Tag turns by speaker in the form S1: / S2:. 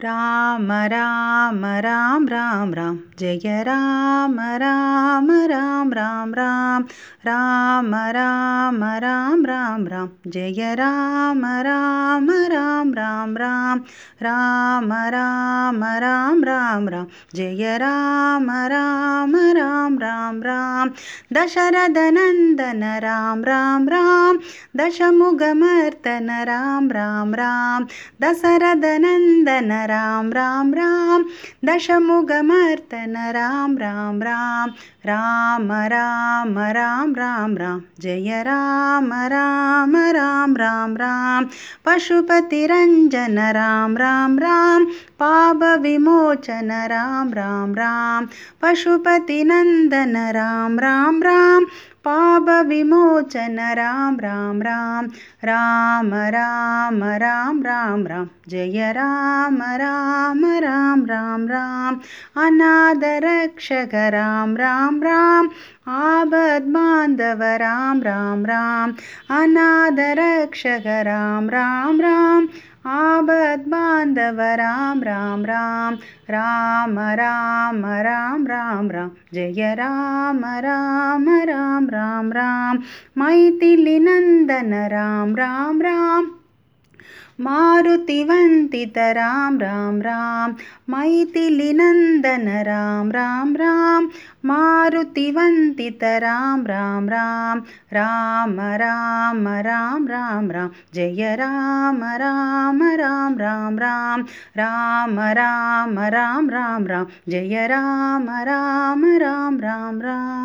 S1: Ram Ram Ram Ram Ram Jai Ram Ram Ram Ram Ram Ram Ram Ram Ram Ram Jai Ram Ram Ram Ram Ram Ram Ram Ram Ram Ram Jai Ram Ram Ram Ram Ram Dasharathnandan Ram Ram Ram दशमुखमर्तन Ram Ram Ram Dasharathnandan Ram Ram Ram दशमुखमर्तन Ram Ram Ram Ram Ram Ram Ram Ram Jai Ram Ram Ram Ram Ram पशुपतिरञ्जन Ram Ram Ram पापविमोचन Ram Ram Ram पशुपतिनन्दन Ram Ram Ram पापविमोचन Ram Ram Ram Ram Ram Ram Ram Ram Jai Ram Ram Ram Ram Ram अनादरक्षक Ram Ram Ram आपद्बान्धव Ram Ram Ram अनादरक्षक Ram Ram Ram Madhava Ram Ram Ram Rama Rama Ram Ram. Ram Jaya Rama Rama Ram Ram Ram. Maithili Nandana Ram Ram Ram. Ram Ram Ram मैथिलिनन्दन Ram Ram Ram मारुतिवन्दित Ram Ram Ram Ram Ram Ram Ram Ram Jai Ram Ram Ram Ram Ram Ram Ram Ram Ram Ram Jai Ram Ram Ram Ram Ram